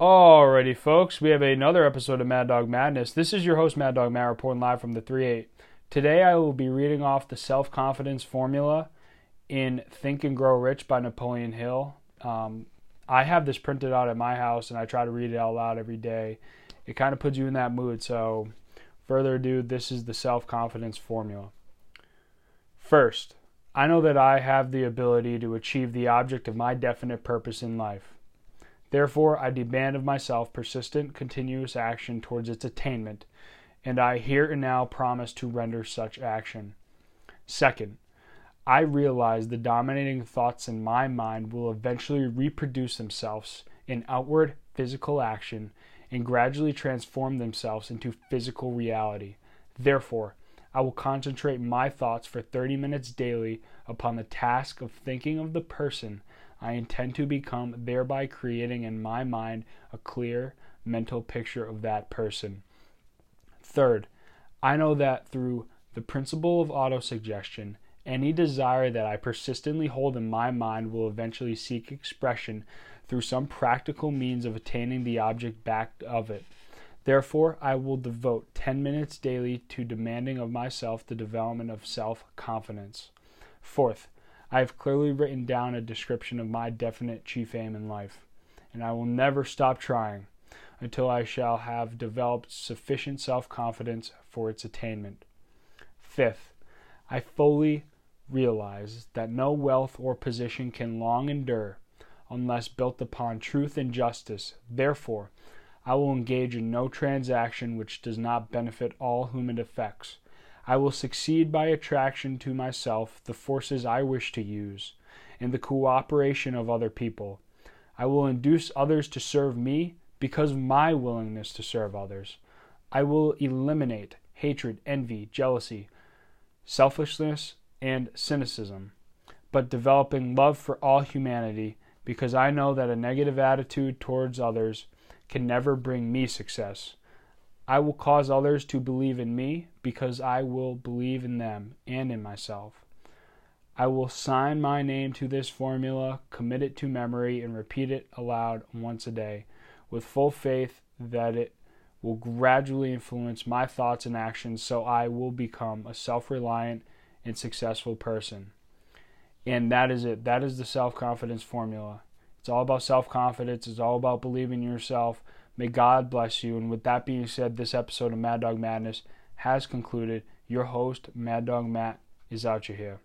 Alrighty, folks, we have another episode of Mad Dog Madness. This is your host, Mad Dog Matt, reporting live from the 3 8. Today I will be reading off the self confidence formula in Think and Grow Rich by Napoleon Hill. Um, I have this printed out at my house and I try to read it out loud every day. It kind of puts you in that mood. So, further ado, this is the self confidence formula. First, I know that I have the ability to achieve the object of my definite purpose in life. Therefore, I demand of myself persistent, continuous action towards its attainment, and I here and now promise to render such action. Second, I realize the dominating thoughts in my mind will eventually reproduce themselves in outward physical action and gradually transform themselves into physical reality. Therefore, I will concentrate my thoughts for 30 minutes daily upon the task of thinking of the person I intend to become, thereby creating in my mind a clear mental picture of that person. Third, I know that through the principle of autosuggestion, any desire that I persistently hold in my mind will eventually seek expression through some practical means of attaining the object back of it. Therefore, I will devote 10 minutes daily to demanding of myself the development of self confidence. Fourth, I have clearly written down a description of my definite chief aim in life, and I will never stop trying until I shall have developed sufficient self confidence for its attainment. Fifth, I fully realize that no wealth or position can long endure unless built upon truth and justice. Therefore, I will engage in no transaction which does not benefit all whom it affects I will succeed by attraction to myself the forces I wish to use, and the cooperation of other people. I will induce others to serve me because of my willingness to serve others. I will eliminate hatred, envy, jealousy, selfishness, and cynicism, but developing love for all humanity because I know that a negative attitude towards others can never bring me success. I will cause others to believe in me because I will believe in them and in myself. I will sign my name to this formula, commit it to memory, and repeat it aloud once a day with full faith that it will gradually influence my thoughts and actions so I will become a self reliant and successful person. And that is it. That is the self confidence formula. It's all about self confidence, it's all about believing in yourself. May God bless you. And with that being said, this episode of Mad Dog Madness has concluded. Your host, Mad Dog Matt, is out you here.